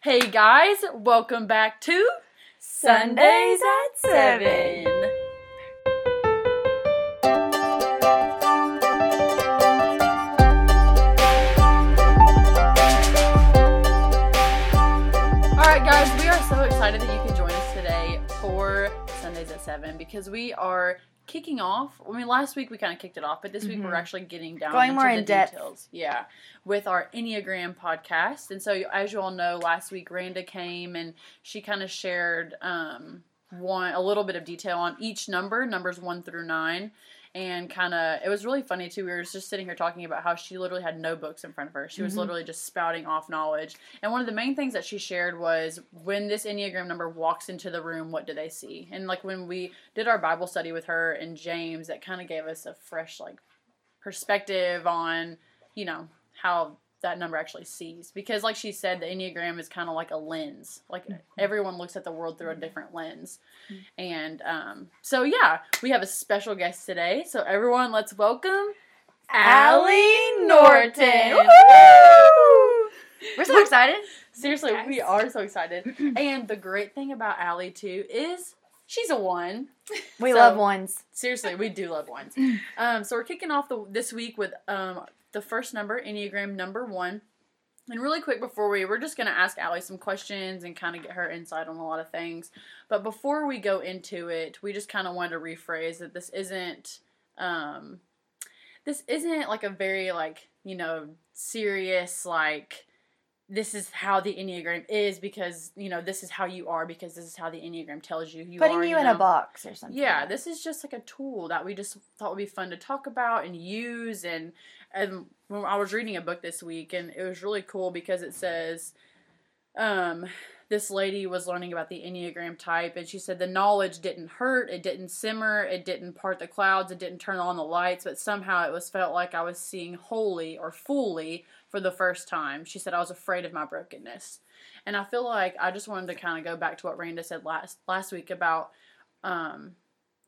Hey guys, welcome back to Sundays at 7. All right, guys, we are so excited that you can join us today for Sundays at 7 because we are kicking off. I mean, last week we kind of kicked it off, but this week we're Mhm. actually getting down Going into more the in depth. details. Yeah, with our Enneagram podcast. And so, as you all know, last week Randa came and she kind of shared um, one a little bit of detail on each number, numbers one through nine. And kind of, it was really funny too. We were just sitting here talking about how she literally had no books in front of her. She was Mhm. literally just spouting off knowledge. And one of the main things that she shared was when this Enneagram number walks into the room, what do they see? And like when we did our Bible study with her and James, that kind of gave us a fresh like perspective on, you know, how that number actually sees. Because like she said, the Enneagram is kind of like a lens. Like everyone looks at the world through a different lens. And um, so yeah, we have a special guest today. So everyone, let's welcome Allie Norton. Woo! We're so excited. Seriously, we are so excited. and the great thing about Allie too is she's a one. We So- love ones. Seriously, we do love ones. Um, so we're kicking off the this week with um, the first number, Enneagram number one. And really quick before we, we're just going to ask Allie some questions and kind of get her insight on a lot of things. But before we go into it, we just kind of wanted to rephrase that this isn't, um, this isn't like a very like you know serious like this is how the enneagram is because you know this is how you are because this is how the enneagram tells you you Putting are, you in know? a box or something. Yeah, this is just like a tool that we just thought would be fun to talk about and use. And and when I was reading a book this week, and it was really cool because it says, um, this lady was learning about the enneagram type, and she said the knowledge didn't hurt, it didn't simmer, it didn't part the clouds, it didn't turn on the lights, but somehow it was felt like I was seeing wholly or fully for the first time. She said I was afraid of my brokenness. And I feel like I just wanted to kind of go back to what Randa said last last week about um,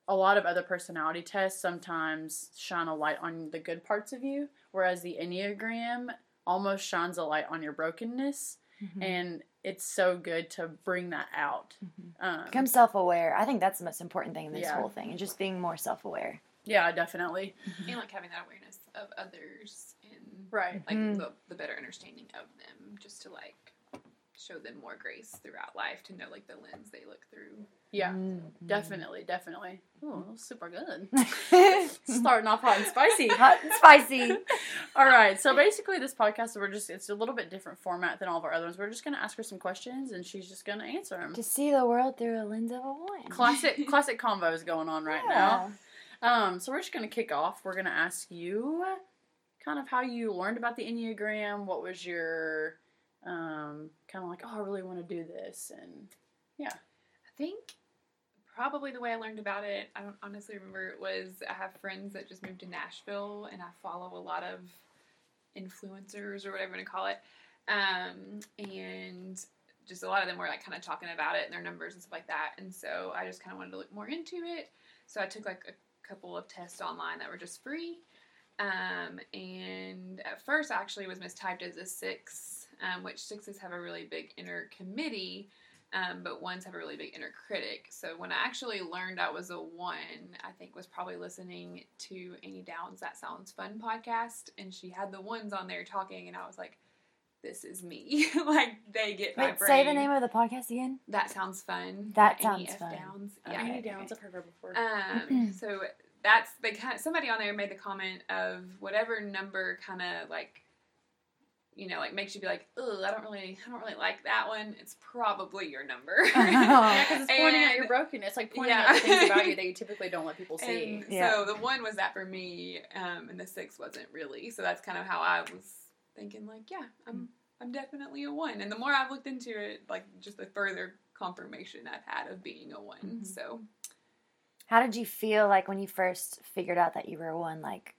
a lot of other personality tests sometimes shine a light on the good parts of you, whereas the Enneagram almost shines a light on your brokenness. Mhm. And it's so good to bring that out. Mhm. Um, Become self aware. I think that's the most important thing in this Yeah. whole thing, and just being more self aware. yeah, definitely. and like having that awareness of others and Right. like Mm. the, the better understanding of them just to like show them more grace throughout life to know like the lens they look through Yeah, Mm. definitely, definitely. Ooh, that was super good. Starting off hot and spicy. Hot and spicy. All right. So basically, this podcast we're just it's a little bit different format than all of our other ones. We're just gonna ask her some questions and she's just gonna answer them. To see the world through a lens of a one. Classic classic convos going on right now. Um, so we're just gonna kick off. We're gonna ask you kind of how you learned about the Enneagram. What was your um, kind of like, oh, I really want to do this, and yeah. i think probably the way i learned about it i don't honestly remember was i have friends that just moved to nashville and i follow a lot of influencers or whatever you want to call it. Um, and just a lot of them were like kind of talking about it and their numbers and stuff like that and so i just kind of wanted to look more into it. So i took like a couple of tests online that were just free. Um, and at first I actually was mistyped as a six um, which sixes have a really big inner committee um, but ones have a really big inner critic so when i actually learned i was a one i think was probably listening to Annie downs that sounds fun podcast and she had the ones on there talking and i was like this is me like they get my Wait, brain say the name of the podcast again. that sounds fun. That sounds F. fun. Downs. Okay, Yeah. Amy okay. Downs, I've heard her before. Um, so that's they kind of, somebody on there made the comment of whatever number kind of like you know like makes you be like oh I don't really I don't really like that one. It's probably your number. yeah, because it's pointing at And- your brokenness, like pointing Yeah. at things about you that you typically don't let people see. Yeah. so the one was that for me, um, and the six wasn't really. So that's kind of how I was thinking. Like, yeah, I'm I'm definitely a one. And the more I've looked into it, like just the further confirmation I've had of being a one. Mhm. So How did you feel like when you first figured out that you were a one? Like,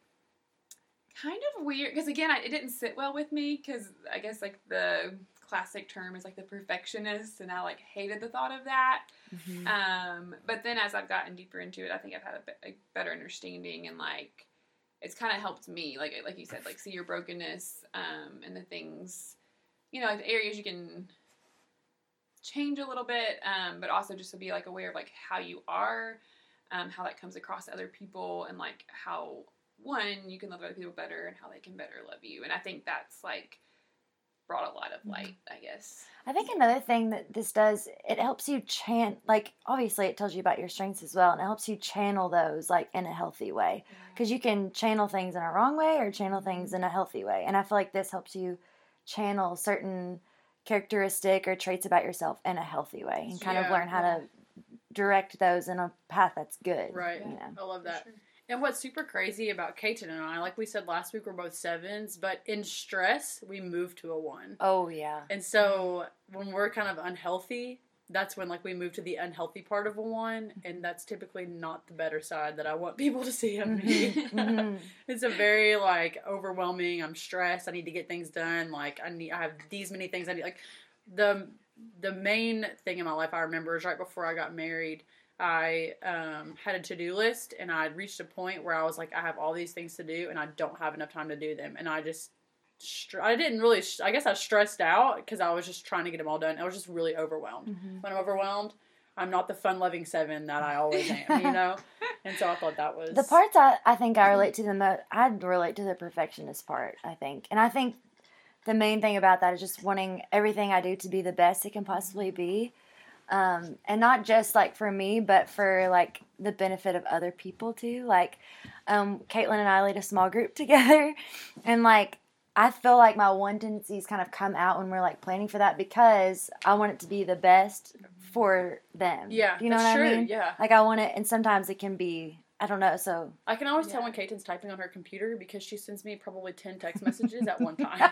kind of weird because again, I, it didn't sit well with me because I guess like the classic term is like the perfectionist, and I like hated the thought of that. mhm. Um, but then as I've gotten deeper into it, I think I've had a, be- a better understanding and like it's kind of helped me, like like you said, like see your brokenness um, and the things, you know, like the areas you can change a little bit, um, but also just to be like aware of like how you are, um, how that comes across to other people, and like how one you can love other people better and how they can better love you. And I think that's like brought a lot of light, I guess. I think another thing that this does, it helps you chant like obviously it tells you about your strengths as well, and it helps you channel those like in a healthy way because you can channel things in a wrong way or channel things mm-hmm. in a healthy way, and I feel like this helps you channel certain characteristic or traits about yourself in a healthy way and kind Yeah. of learn how to direct those in a path that's good. Right. You know? I love For that. sure. And what's super crazy about Caitlin and I, like we said last week, we're both sevens, but in stress, we move to a one. Oh yeah. And so when we're kind of unhealthy, that's when like we move to the unhealthy part of a one, and that's typically not the better side that I want people to see of me. Mhm. it's a very like overwhelming. I'm stressed. I need to get things done. Like I need. I have these many things I need. Like the the main thing in my life I remember is right before I got married. I um, had a to do list, and I reached a point where I was like, I have all these things to do, and I don't have enough time to do them, and I just. str- I didn't really. I guess I stressed out because I was just trying to get them all done. I was just really overwhelmed. Mhm. When I'm overwhelmed, I'm not the fun-loving seven that I always am, you know. and so I thought that was The parts I, I think I relate to the most, I'd relate to the perfectionist part, I think. And I think the main thing about that is just wanting everything I do to be the best it can possibly be. Um, and not just like for me, but for like the benefit of other people too. Like, um, Caitlin and I lead a small group together, and like, I feel like my one tendencies kind of come out when we're like planning for that because I want it to be the best for them. Yeah, you know what true. I mean? Yeah, Like I want it, and sometimes it can be I don't know. So I can always tell when Caitlin's typing on her computer because she sends me probably ten text messages at one time.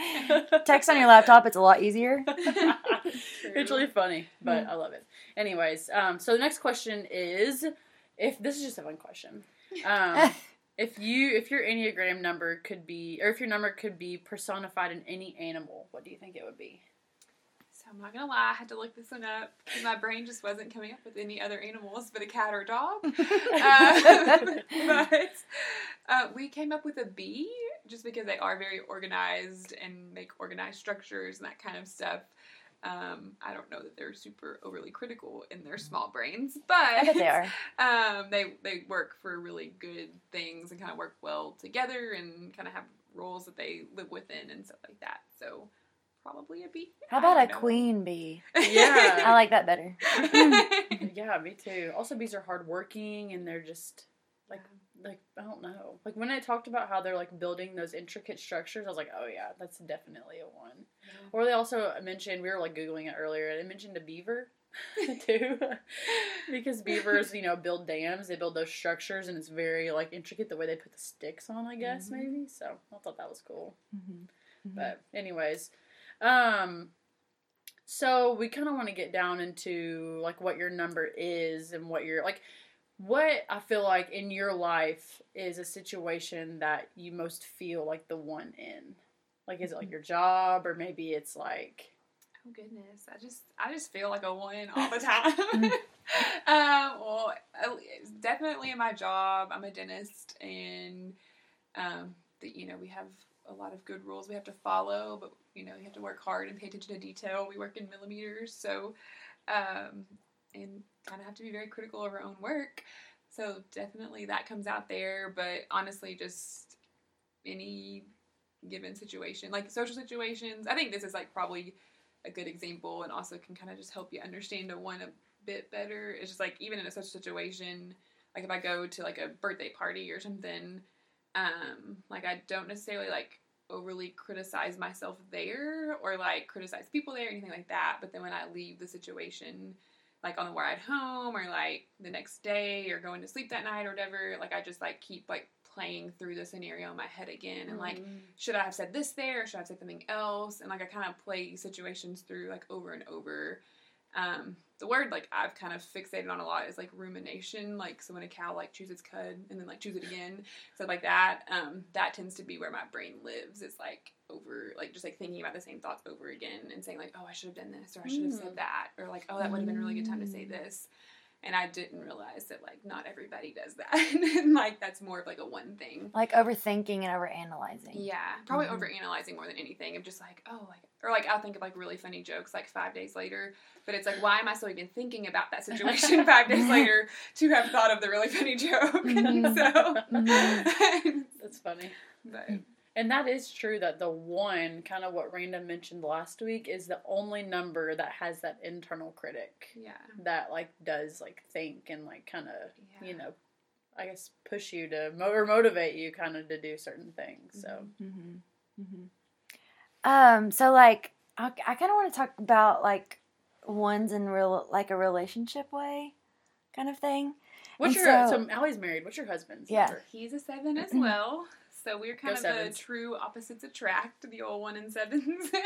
text on your laptop, it's a lot easier. it's really funny, but I love it. Anyways, um, so the next question is, if this is just a fun question, um, if you if your enneagram number could be, or if your number could be personified in any animal, what do you think it would be? I'm not gonna lie, I had to look this one up because my brain just wasn't coming up with any other animals but a cat or a dog. Um, but uh, we came up with a bee just because they are very organized and make organized structures and that kind of stuff. Um, I don't know that they're super overly critical in their small brains, but they are. um, they they work for really good things and kind of work well together and kind of have roles that they live within and stuff like that. So probably a bee. How about a know. queen bee? Yeah. I like that better. Yeah, me too. Also, bees are hardworking and they're just like like I don't know. Like when I talked about how they're like building those intricate structures, I was like, oh yeah, that's definitely a one. Or they also mentioned we were like googling it earlier. They mentioned a beaver too, because beavers, you know, build dams. They build those structures, and it's very like intricate the way they put the sticks on. I guess Mhm. maybe. So I thought that was cool. Mhm. But anyways, um so we kind of want to get down into like what your number is and what you're like what I feel like in your life is a situation that you most feel like the one in. Like is it like your job or maybe it's like Oh goodness, I just I just feel like a one all the time. um, well, at definitely in my job, I'm a dentist, and um, the, you know we have a lot of good rules we have to follow, but you know you have to work hard and pay attention to detail. We work in millimeters, so um, and kind of have to be very critical of our own work. So definitely that comes out there, but honestly, just any given situation, like social situations, I think this is like probably a good example and also can kind of just help you understand a one a bit better. It's just like even in a social situation, like if I go to like a birthday party or something, um, like I don't necessarily like overly criticize myself there or like criticize people there or anything like that. But then when I leave the situation, like on the ride home or like the next day or going to sleep that night or whatever, like I just like keep like playing through the scenario in my head again and like mm, should I have said this there? Should I have said something else? And like I kind of play situations through like over and over. Um, the word like I've kind of fixated on a lot is like rumination. Like so when a cow like chews its cud and then like chews it again, stuff like that. Um, that tends to be where my brain lives. It's like over like just like thinking about the same thoughts over again and saying like oh I should have done this or I should have Mm. said that or like oh that would have been a really good time to say this. and I didn't realize that like not everybody does that, and like that's more of like a one thing. Like overthinking and overanalyzing. Yeah, probably Mhm. over analyzing more than anything. Of just like, oh, like or like I'll think of like really funny jokes like five days later, but it's like, why am I still even thinking about that situation five days later to have thought of the really funny joke? Mhm. so, Mhm. That's funny. but And that is true that the one, kind of what Randa mentioned last week, is the only number that has that internal critic yeah, that like does like think and like kind of Yeah. you know, I guess push you to mo- or motivate you kind of to do certain things. So hmm hmm Um. So like, I, I kind of want to talk about like ones in real like a relationship way, kind of thing. what's And your so- so, Allie's married? What's your husband's Yeah. number? he's a seven as well. So we're kind Go of the true opposites attract, the old one and sevens.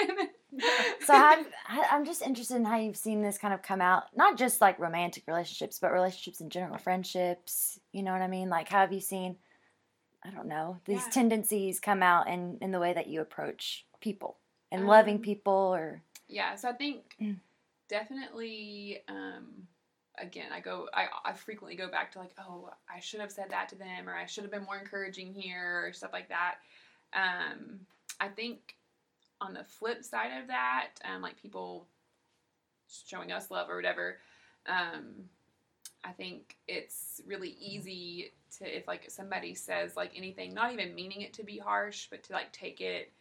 So have, I- I'm just interested in how you've seen this kind of come out, not just like romantic relationships, but relationships in general, friendships. You know what I mean? Like, how have you seen? I don't know these Yeah. tendencies come out in in the way that you approach people and loving Um, people, or Yeah, so I think Mm. definitely um again I go I, I frequently go back to like, oh, I should have said that to them or I should have been more encouraging here or stuff like that. Um I think on the flip side of that, um like people showing us love or whatever, um I think it's really easy to if like somebody says like anything, not even meaning it to be harsh, but to like take it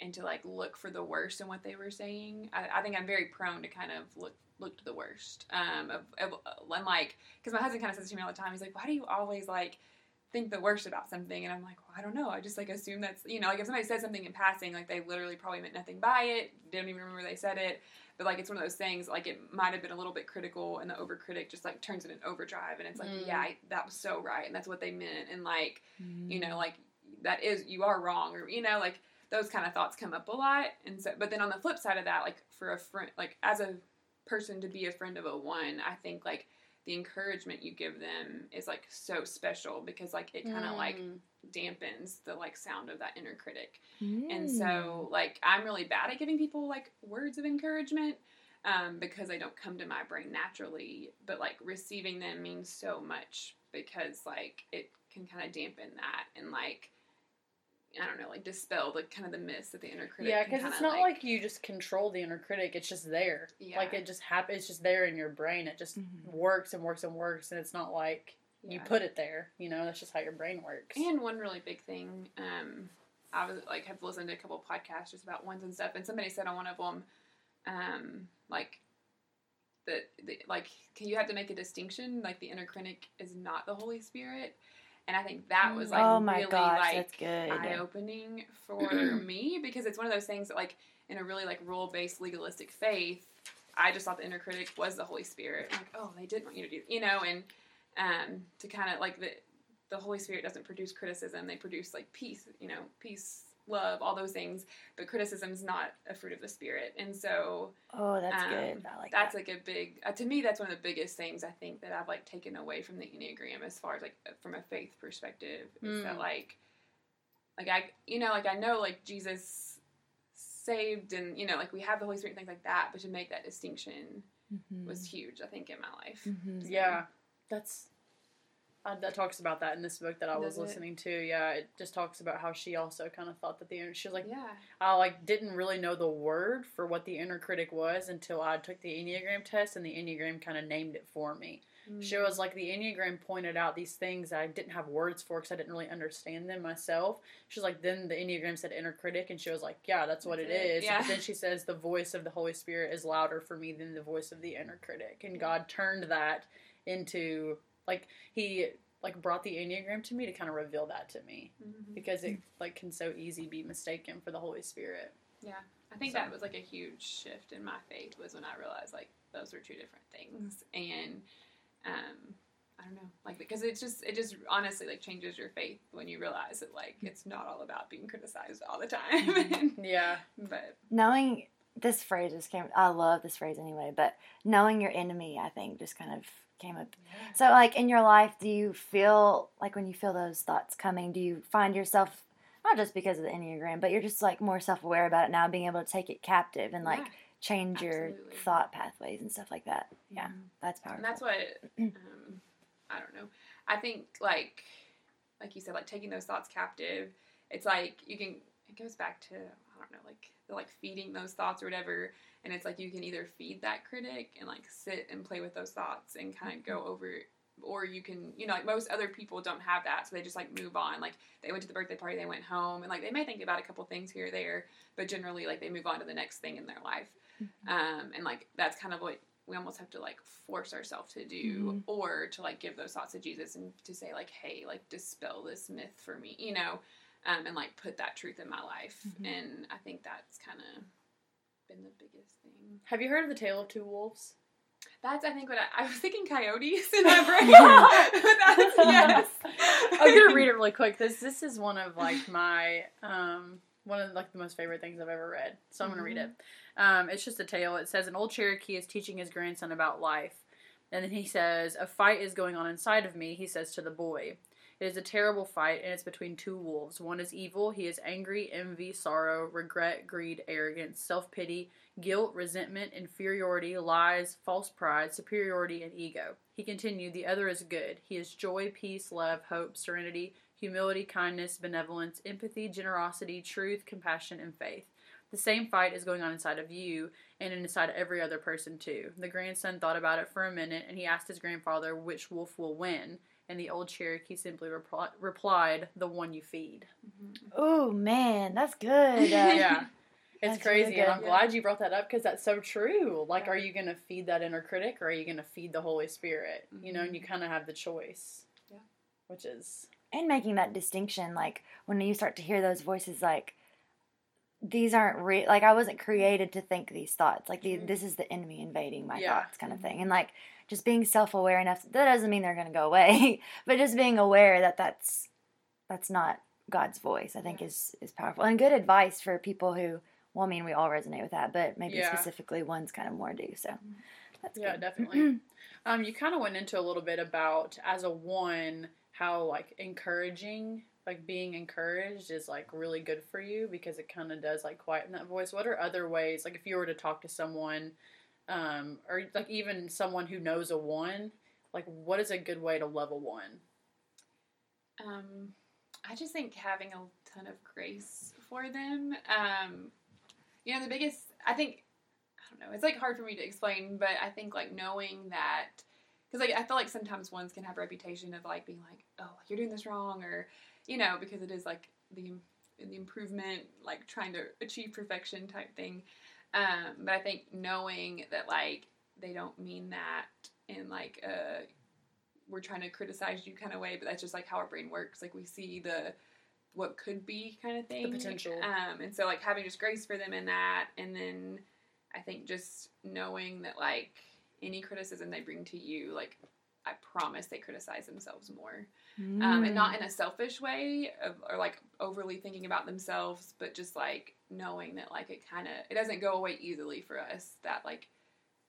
and to like look for the worst in what they were saying. I, I think I'm very prone to kind of look look to the worst. Um, of, of and like because my husband kind of says to me all the time, he's like, "Why do you always like think the worst about something?" And I'm like, "Well, I don't know. I just like assume that's you know like if somebody says something in passing, like they literally probably meant nothing by it, didn't even remember they said it." But like it's one of those things, like it might have been a little bit critical, and the overcritic just like turns it in overdrive, and it's like, Mm. yeah, I, that was so right, and that's what they meant, and like Mm. you know like that is you are wrong or you know like those kind of thoughts come up a lot and so but then on the flip side of that like for a friend like as a person to be a friend of a one i think like the encouragement you give them is like so special because like it kind of like Mm. dampens the like sound of that inner critic Mm. and so like i'm really bad at giving people like words of encouragement um, because they don't come to my brain naturally but like receiving them means so much because like it can kind of dampen that and like i don't know like dispel the kind of the myths that the inner critic Yeah, because it's not like, you just control the inner critic. It's just there. Yeah. Like it just happens. It's just there in your brain. It just Mhm. works and works and works, and it's not like you put it there. You know, that's just how your brain works. And one really big thing, um, I was like have listened to a couple podcasts just about ones and stuff, and somebody said on one of them, um, like that, the, like can you have to make a distinction? Like the inner critic is not the Holy Spirit, and I think that was like oh my really gosh, like that's good. eye opening for me because it's one of those things that like in a really like rule based legalistic faith, I just thought the inner critic was the Holy Spirit. I'm like, oh, they didn't want you to do, you know, and um, to kind of like the the Holy Spirit doesn't produce criticism; they produce like peace, you know, peace, love, all those things. But criticism is not a fruit of the Spirit, and so Oh, that's um, good. I like that's that. like a big uh, to me that's one of the biggest things i think that i've like taken away from the enneagram as far as like from a faith perspective is that Mm. like like i you know like i know like jesus saved and you know like we have the holy spirit and things like that but to make that distinction Mhm. was huge i think in my life Mhm. Yeah, that's uh, that talks about that in this book that I was Does it? listening to. Yeah, it just talks about how she also kind of thought that the inner she was like yeah I like didn't really know the word for what the inner critic was until I took the enneagram test and the enneagram kind of named it for me. She Mm. was like the enneagram pointed out these things I didn't have words for because I didn't really understand them myself. She was like, then the enneagram said inner critic, and she was like, yeah, that's what That's it it, is. yeah. But then she says the voice of the Holy Spirit is louder for me than the voice of the inner critic, and God turned that into like he like brought the enneagram to me to kind of reveal that to me Mhm. because it like can so easy be mistaken for the Holy Spirit. Yeah, I think So- that was like a huge shift in my faith was when i realized like those were two different things and um I don't know, like because it's just it just honestly like changes your faith when you realize that like it's not all about being criticized all the time. Yeah. but knowing this phrase just came i love this phrase anyway but knowing your enemy i think just kind of came up so like in your life do you feel like when you feel those thoughts coming do you find yourself not just because of the enneagram but you're just like more self-aware about it now being able to take it captive and like Yeah. change your Absolutely. thought pathways and stuff like that. Yeah, Mhm. that's powerful. and that's what um, I don't know. I think like like you said, like taking those thoughts captive. It's like you can. It goes back to I don't know, like the like feeding those thoughts or whatever. And it's like you can either feed that critic and like sit and play with those thoughts and kind of go over. Or you can, you know, like most other people don't have that, so they just like move on. Like they went to the birthday party, they went home, and like they may think about a couple things here or there, but generally like they move on to the next thing in their life. Um, and like that's kind of what we almost have to like force ourselves to do Mhm. or to like give those thoughts to jesus and to say like hey like dispel this myth for me you know um, and like put that truth in my life Mhm. and i think that's kind of been the biggest thing Have you heard of the Tale of Two Wolves? that's i think what i, I was thinking coyotes in my brain that's, yes I'm gonna read it really quick. This this is one of like my um one of like the most favorite things I've ever read. So I'm gonna read it. Um, it's just a tale. It says an old Cherokee is teaching his grandson about life, and then he says a fight is going on inside of me. He says to the boy. It is a terrible fight, and it's between two wolves. One is evil. He is angry, envy, sorrow, regret, greed, arrogance, self pity, guilt, resentment, inferiority, lies, false pride, superiority, and ego. He continued, The other is good. He is joy, peace, love, hope, serenity, humility, kindness, benevolence, empathy, generosity, truth, compassion, and faith. The same fight is going on inside of you and inside every other person, too. The grandson thought about it for a minute and he asked his grandfather which wolf will win. And the old Cherokee simply repli- replied, The one you feed. Oh man, that's good. Uh, yeah. It's That's really crazy, and I'm good. glad you brought that up because that's so true. Like, Yeah. are you going to feed that inner critic or are you going to feed the Holy Spirit? You know, and you kind of have the choice. Yeah. Which is, and making that distinction like when you start to hear those voices like these aren't real like i wasn't created to think these thoughts like the, Mhm. this is the enemy invading my Yeah. thoughts kind of thing and like just being self-aware enough that doesn't mean they're going to go away but just being aware that that's that's not god's voice i think is is powerful and good advice for people who well i mean we all resonate with that but maybe Yeah. specifically ones kind of more do so that's yeah, good. definitely. um, you kind of went into a little bit about, as a one, how, like, encouraging, like, being encouraged is, like, really good for you because it kind of does, like, quieten that voice. What are other ways, like, if you were to talk to someone, um, or, like, even someone who knows a one, like, what is a good way to love a one? Um, I just think having a ton of grace for them. Um, you know, the biggest, I think, I don't know, it's like hard for me to explain, but I think like knowing that, because like I feel like sometimes ones can have a reputation of like being like, oh, you're doing this wrong, or you know, because it is like the the improvement, like trying to achieve perfection type thing. Um, but I think knowing that like they don't mean that in like a we're trying to criticize you kind of way, but that's just like how our brain works. Like we see the what could be kind of thing, the potential. Um, and so like having just grace for them in that, and then I think just knowing that like any criticism they bring to you, like I promise they criticize themselves more, um, and not in a selfish way of, or like overly thinking about themselves, but just like knowing that like it kind of it doesn't go away easily for us that like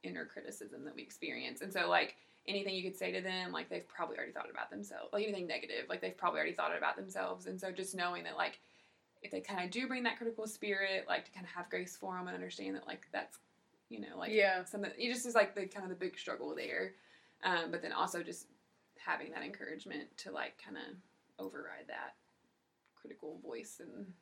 inner criticism that we experience, and so like anything you could say to them, like they've probably already thought about themselves. Like anything negative, like they've probably already thought about themselves. And so just knowing that, like, if they kind of do bring that critical spirit, like to kind of have grace for them and understand that, like, that's, you know, like, Yeah. something, it just is like the kind of the big struggle there. Um, but then also just having that encouragement to, like, kind of override that critical voice. And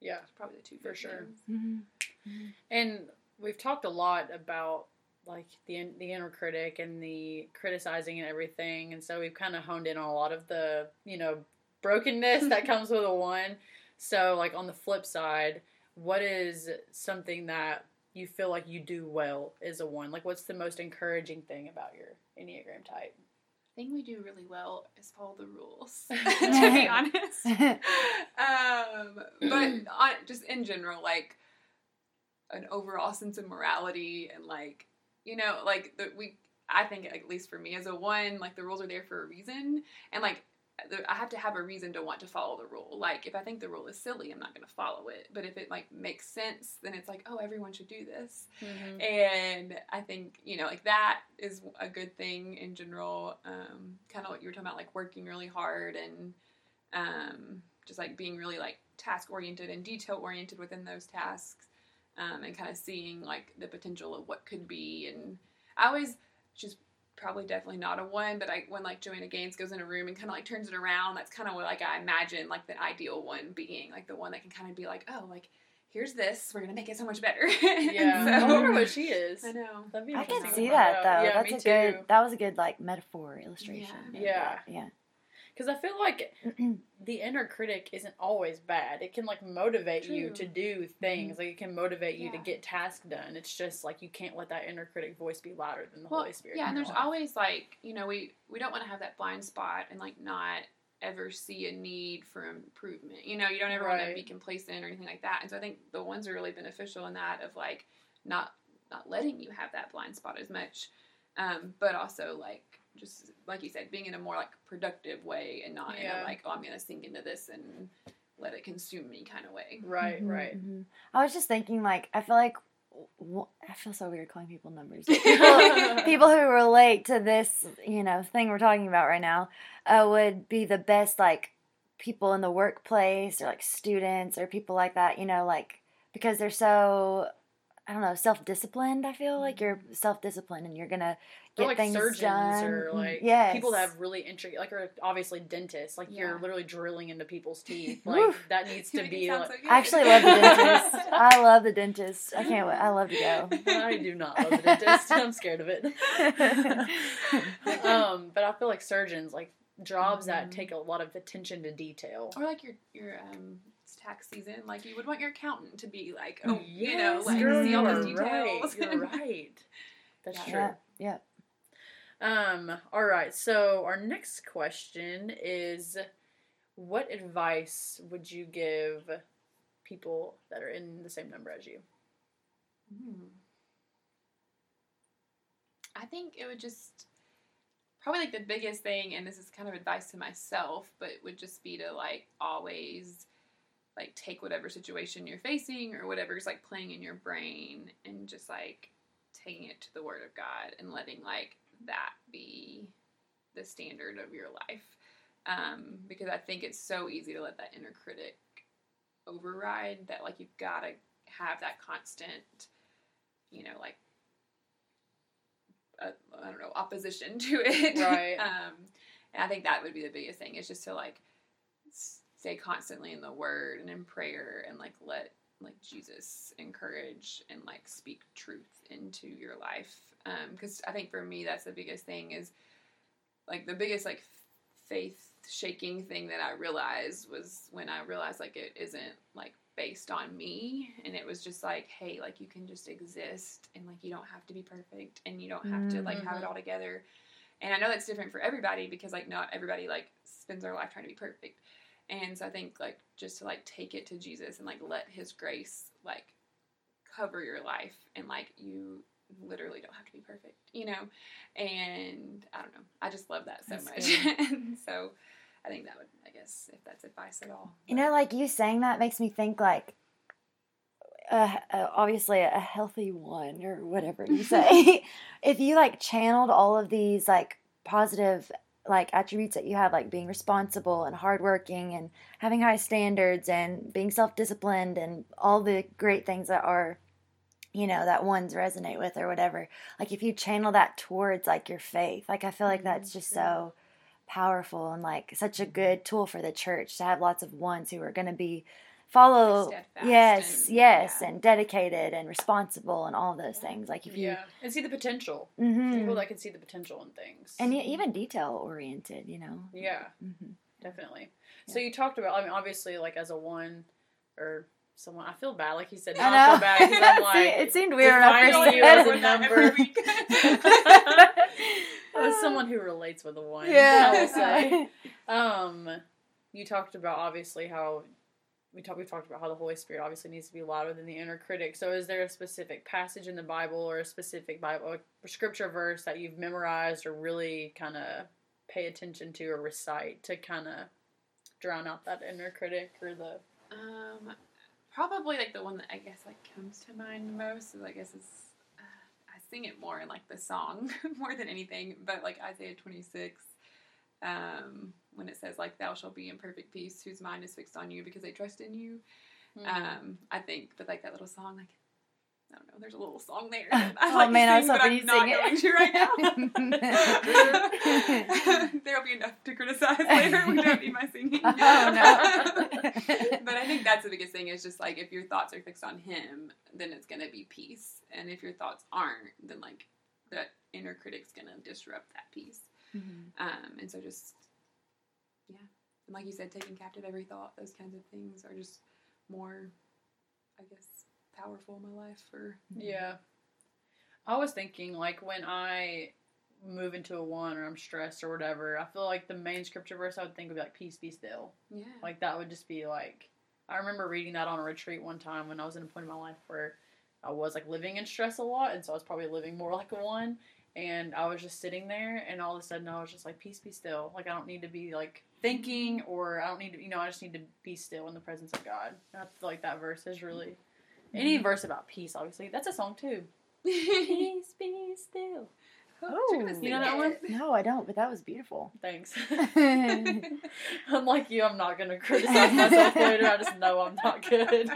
Yeah. probably the two For sure. things. Mhm. And we've talked a lot about like the the inner critic and the criticizing and everything, and so we've kind of honed in on a lot of the you know brokenness that comes with a one. So like on the flip side, what is something that you feel like you do well as a one? Like what's the most encouraging thing about your enneagram type? thing we do really well is follow the rules, to be honest. um, but on, just in general, like an overall sense of morality and like you know, like the, we. I think at least for me as a one, like the rules are there for a reason, and like the, I have to have a reason to want to follow the rule. Like if I think the rule is silly, I'm not going to follow it. But if it like makes sense, then it's like, oh, everyone should do this. And I think, you know, like that is a good thing in general. Um, kind of what you were talking about, like working really hard and um, just like being really like task oriented and detail oriented within those tasks. um, and kind of seeing like the potential of what could be. And I always she's probably definitely not a one, but I when like Joanna Gaines goes in a room and kind of like turns it around, that's kind of what like I imagine like the ideal one being like the one that can kind of be like, oh, like here's this, we're gonna make it so much better. Yeah, so, I wonder what she is. I know. That'd be I can interesting see that though. Yeah, That's me a too. good. That was a good like metaphor illustration. Yeah. Yeah. Yeah. Because I feel like the inner critic isn't always bad. It can like motivate you to do things. Like it can motivate you to get tasks done. It's just like you can't let that inner critic voice be louder than the Well, Holy Spirit. yeah, and there's life. always like you know we we don't want to have that blind spot and like not ever see a need for improvement. You know, you don't ever want to be complacent or anything like that. And so I think the ones are really beneficial in that of like not not letting you have that blind spot as much, um, but also like just like you said, being in a more like productive way and not in a like oh I'm gonna sink into this and let it consume me kind of way. Right, Mhm, right. mhm. I was just thinking, like, I feel like I feel so weird calling people numbers. People, people who relate to this, you know, thing we're talking about right now, uh, would be the best, like, people in the workplace or like students or people like that. You know, like because they're so. I don't know, self disciplined. I feel like you're self disciplined and you're gonna Or get like things surgeons done. or Mm, like yes. people that have really intricate, like or obviously dentists. Like you're literally drilling into people's teeth. Like that needs to be. Like, so. I actually love the dentist. I love the dentist. I can't wait. I love to go. I do not love the dentist. I'm scared of it. um, but I feel like surgeons, like jobs that Mhm. take a lot of attention to detail. Or like your your um it's tax season, like you would want your accountant to be like, oh, you know, Yes, like girl, see you all are those details. Right. You're right. That's Yeah. true. Yeah, yeah. Um, all right, so our next question is what advice would you give people that are in the same number as you? Hmm. I think it would just probably like the biggest thing, and this is kind of advice to myself, but it would just be to like always like take whatever situation you're facing or whatever's like playing in your brain and just like taking it to the Word of God and letting like that be the standard of your life. Um, because I think it's so easy to let that inner critic override that like you've got to have that constant, you know, like uh, I don't know opposition to it. Right. um, and I think that would be the biggest thing is just to like stay constantly in the Word and in prayer and like let like Jesus encourage and like speak truth into your life. Um, Because I think for me that's the biggest thing is like the biggest like faith shaking thing that I realized was when I realized like it isn't like based on me and it was just like hey like you can just exist and like you don't have to be perfect and you don't have to like have it Mhm. all together and I know that's different for everybody because like not everybody like spends their life trying to be perfect and so I think like just to like take it to Jesus and like let his grace like cover your life and like you literally don't have to be perfect you know? And I don't know. I just love that so That's much. and so I think that would I guess if that's advice at all. You know, like you saying that makes me think like, uh, uh, obviously a healthy one or whatever you say. if you like channeled all of these like positive like attributes that you have, like being responsible and hardworking and having high standards and being self-disciplined and all the great things that are, you know, that ones resonate with or whatever. Like if you channel that towards like your faith, like I feel like mm-hmm, that's just so powerful and like such a good tool for the church to have lots of ones who are going to be follow yes and- yes yeah. and dedicated and responsible and all those things like if you Yeah. And see the potential. Mhm. People that can see the potential in things. and even detail oriented you know Yeah. hmm Definitely. So you talked about, I mean, obviously, like as a one or someone, I feel bad. Like you said, I not know. feel bad because I'm like, it seemed weird I first you as a number. as someone who relates with a one, yeah I will say. Um, you talked about obviously how we talked. We talked about how the Holy Spirit obviously needs to be louder than the inner critic. So, is there a specific passage in the Bible or a specific Bible scripture verse that you've memorized or really kind of pay attention to or recite to kind of drown out that inner critic or the Um, probably like the one that I guess like comes to mind most is I guess is uh, I sing it more in like the song more than anything, but like Isaiah twenty six, um, when it says like Thou shalt be in perfect peace, whose mind is fixed on you because they trust in you. Mm-hmm. Um, I think, but like that little song, like I don't know. There's a little song there. Oh, I like man, I to was sing, hoping I'm you'd not sing it. going to right now. There'll be enough to criticize later. We don't need my singing. Oh, no. but I think that's the biggest thing is just like if your thoughts are fixed on him, then it's gonna be peace, and if your thoughts aren't, then like that inner critic's gonna disrupt that peace. Um, and so just and like you said, taking captive every thought, those kinds of things are just more, I guess, powerful in my life. For Yeah. I was thinking, like, when I move into a one or I'm stressed or whatever, I feel like the main scripture verse I would think would be like, Peace be still. yeah, Like, that would just be like, I remember reading that on a retreat one time when I was in a point in my life where I was like living in stress a lot, and so I was probably living more like a one. And I was just sitting there, and all of a sudden I was just like, Peace be still. Like, I don't need to be like thinking, or I don't need to, you know, I just need to be still in the presence of God. And I feel like that verse is really. Any mm-hmm. verse about peace, obviously. That's a song too. Peace be still. Oh, you're gonna Ooh. sing You know that one? No, I don't, but that was beautiful. Thanks. Unlike you, I'm not going to criticize myself later. I just know I'm not good.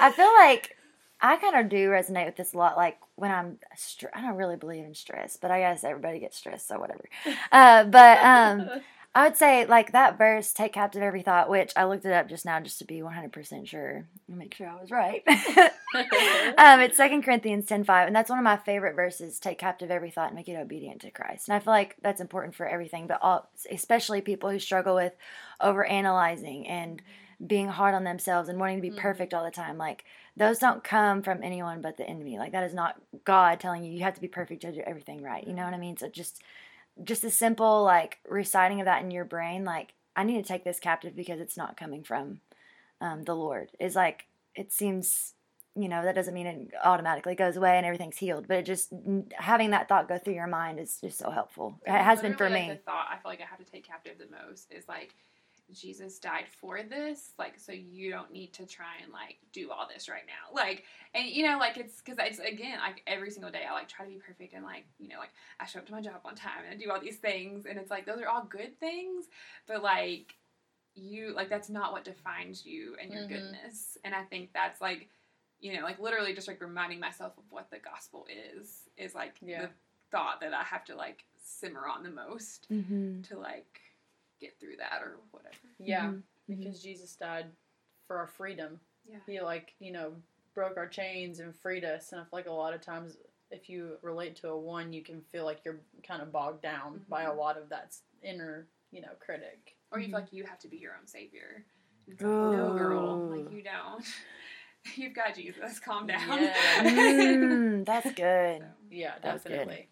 I feel like I kind of do resonate with this a lot. Like when I'm, str- I don't really believe in stress, but I guess everybody gets stressed, so whatever. Uh, but um, I would say like that verse, "Take captive every thought," which I looked it up just now just to be 100 percent sure, make sure I was right. um, it's Second Corinthians 10:5, and that's one of my favorite verses. Take captive every thought and make it obedient to Christ. And I feel like that's important for everything, but all, especially people who struggle with over analyzing and being hard on themselves and wanting to be Mhm. perfect all the time. Like those don't come from anyone but the enemy. Like that is not God telling you you have to be perfect to do everything right. You know what I mean? So just just a simple like reciting of that in your brain, like I need to take this captive because it's not coming from um, the Lord. Is like it seems. You know that doesn't mean it automatically goes away and everything's healed, but it just having that thought go through your mind is just so helpful. It has been for Literally, me. Like, the thought I feel like I have to take captive the most is like Jesus died for this, like so you don't need to try and like do all this right now, like and you know like it's because it's again like every single day I like try to be perfect and like you know like I show up to my job on time and I do all these things and it's like those are all good things, but like you like that's not what defines you and your Mhm. goodness, and I think that's like you know like literally just like reminding myself of what the gospel is is like Yeah. the thought that I have to like simmer on the most Mm-hmm. to like get through that or whatever. yeah, Mhm. because Jesus died for our freedom. Yeah. He, like, you know, broke our chains and freed us. And I feel like a lot of times, if you relate to a one, you can feel like you're kind of bogged down by a lot of that inner, you know, critic. Or you feel like you have to be your own savior. And It's like, no, girl, like you don't. You've got Jesus. Calm down. Yeah. Mm, that's good. So, Yeah, That's good.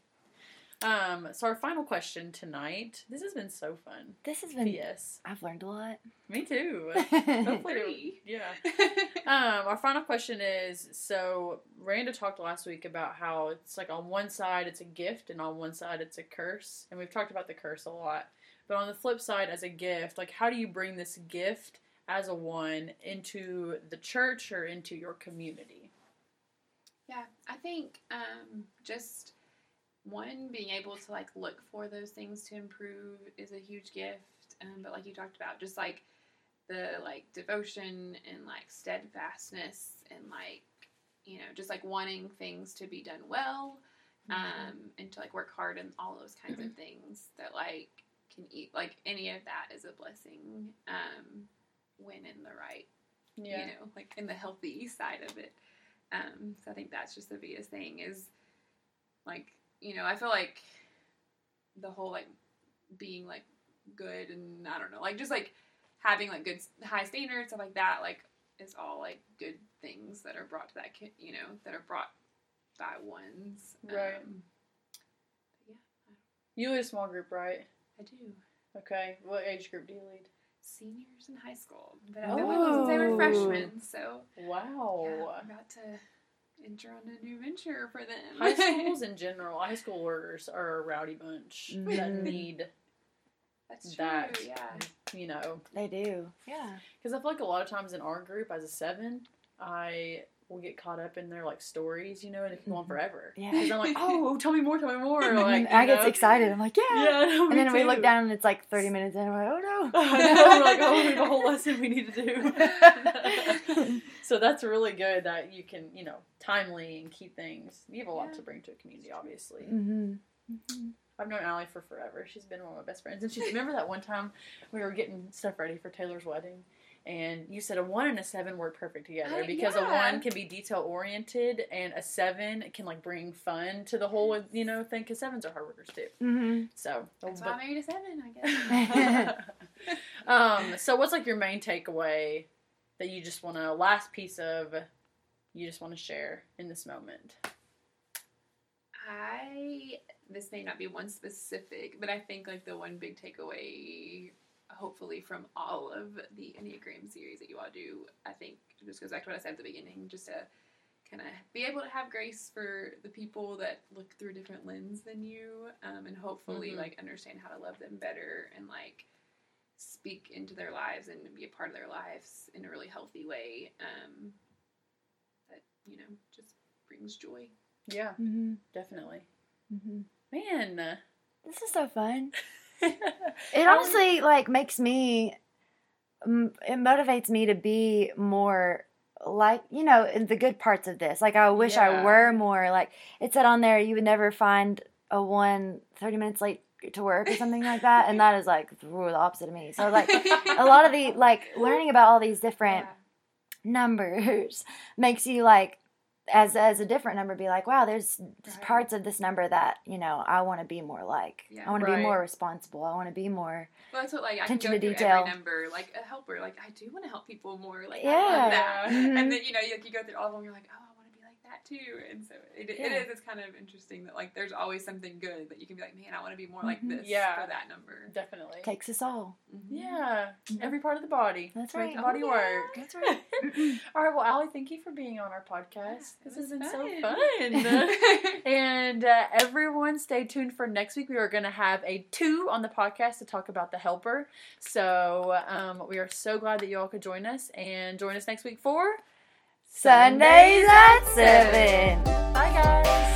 Definitely. Um, so our final question tonight. This has been so fun. This has been. yes. I've learned a lot. Me too. Hopefully, Three. yeah. Um, our final question is so Randa talked last week about how it's like on one side it's a gift and on one side it's a curse. And we've talked about the curse a lot. But on the flip side, as a gift, like how do you bring this gift as a one into the church or into your community? Yeah, I think um, just one being able to like look for those things to improve is a huge gift. Um, but like you talked about, just like the like devotion and like steadfastness and like you know just like wanting things to be done well um, and to like work hard and all those kinds of things that like can eat like any of that is a blessing um, when in the right Yeah. you know, like in the healthy side of it. Um, so I think that's just the biggest thing is like, you know, I feel like the whole like being like good and I don't know, like just like having like good high standards stuff like that, like is all like good things that are brought to that kid, you know, that are brought by ones. Right. Um, yeah, You lead a small group, right? I do. Okay. What age group do you lead? Seniors in high school, but I've been with them since they were Oh. freshmen, so Wow. Yeah, I'm about to enter on a new venture for them. High schools in general, high schoolers are a rowdy bunch that Mhm. need, That's true. that. Yeah. you know, They do. Yeah. because I feel like a lot of times in our group as a seven, I will get caught up in their like stories, you know, and it can go on forever. Yeah. Because I'm like, oh, tell me more, tell me more. Like, I you get excited. I'm like, yeah. Yeah, And me then we look down and it's like 30 minutes in. I'm like, oh no. I know, we're like, oh, we have a whole lesson we need to do. So that's really good that you can, you know, timely and keep things. You have a lot Yeah. to bring to a community, obviously. Mm-hmm. I've known Allie for forever. She's been one of my best friends. And she remember that one time we were getting stuff ready for Taylor's wedding, and you said a one and a seven work perfect together I- because a one can be detail oriented and a seven can like bring fun to the whole you know thing. Because sevens are hard workers too. Mm-hmm. So That's but- why I married a seven, I guess. um. So what's like your main takeaway that you just want to last piece of you just want to share in this moment? I this may not be one specific, but I think like the one big takeaway, hopefully from all of the Enneagram series that you all do, I think just goes back to what I said at the beginning, just to kind of be able to have grace for the people that look through a different lens than you, um, and hopefully Mhm. like understand how to love them better and like speak into their lives and be a part of their lives in a really healthy way. Um, that you know just brings joy. Yeah, Mm-hmm. definitely. Mm-hmm. Man. This is so fun. it It honestly like makes me. Um, it motivates me to be more like you know in the good parts of this. Like I wish I were more like it said on there. You would never find a one 30 minutes late to work or something like that, and that is like the opposite of me. So like a lot of the like learning about all these different Yeah. numbers makes you like as as a different number be like wow there's Right. parts of this number that you know i want to be more like Yeah. i want to Right. be more responsible i want to be more Well, that's what like I Attention to detail. every number, like a helper. Like I do want to help people more. Like I Yeah. love that. Mhm. And then you know you, you go through all of them. You're like, oh, that too. And so it, it Yeah. is. It's kind of interesting that like there's always something good that you can be like, man, I want to be more like Mhm. this Yeah. for that number. Definitely. takes us all Mhm. Yeah, Mhm. every part of the body. That's Make right. the body Oh, yeah. work. that's right All right, well, Allie, thank you for being on our podcast. Yeah, this has was been so fun. fun. and uh, everyone, stay tuned for next week. We are going to have a two on the podcast to talk about the helper. So um, we are so glad that you all could join us and join us next week for sundays at seven Bye, guys.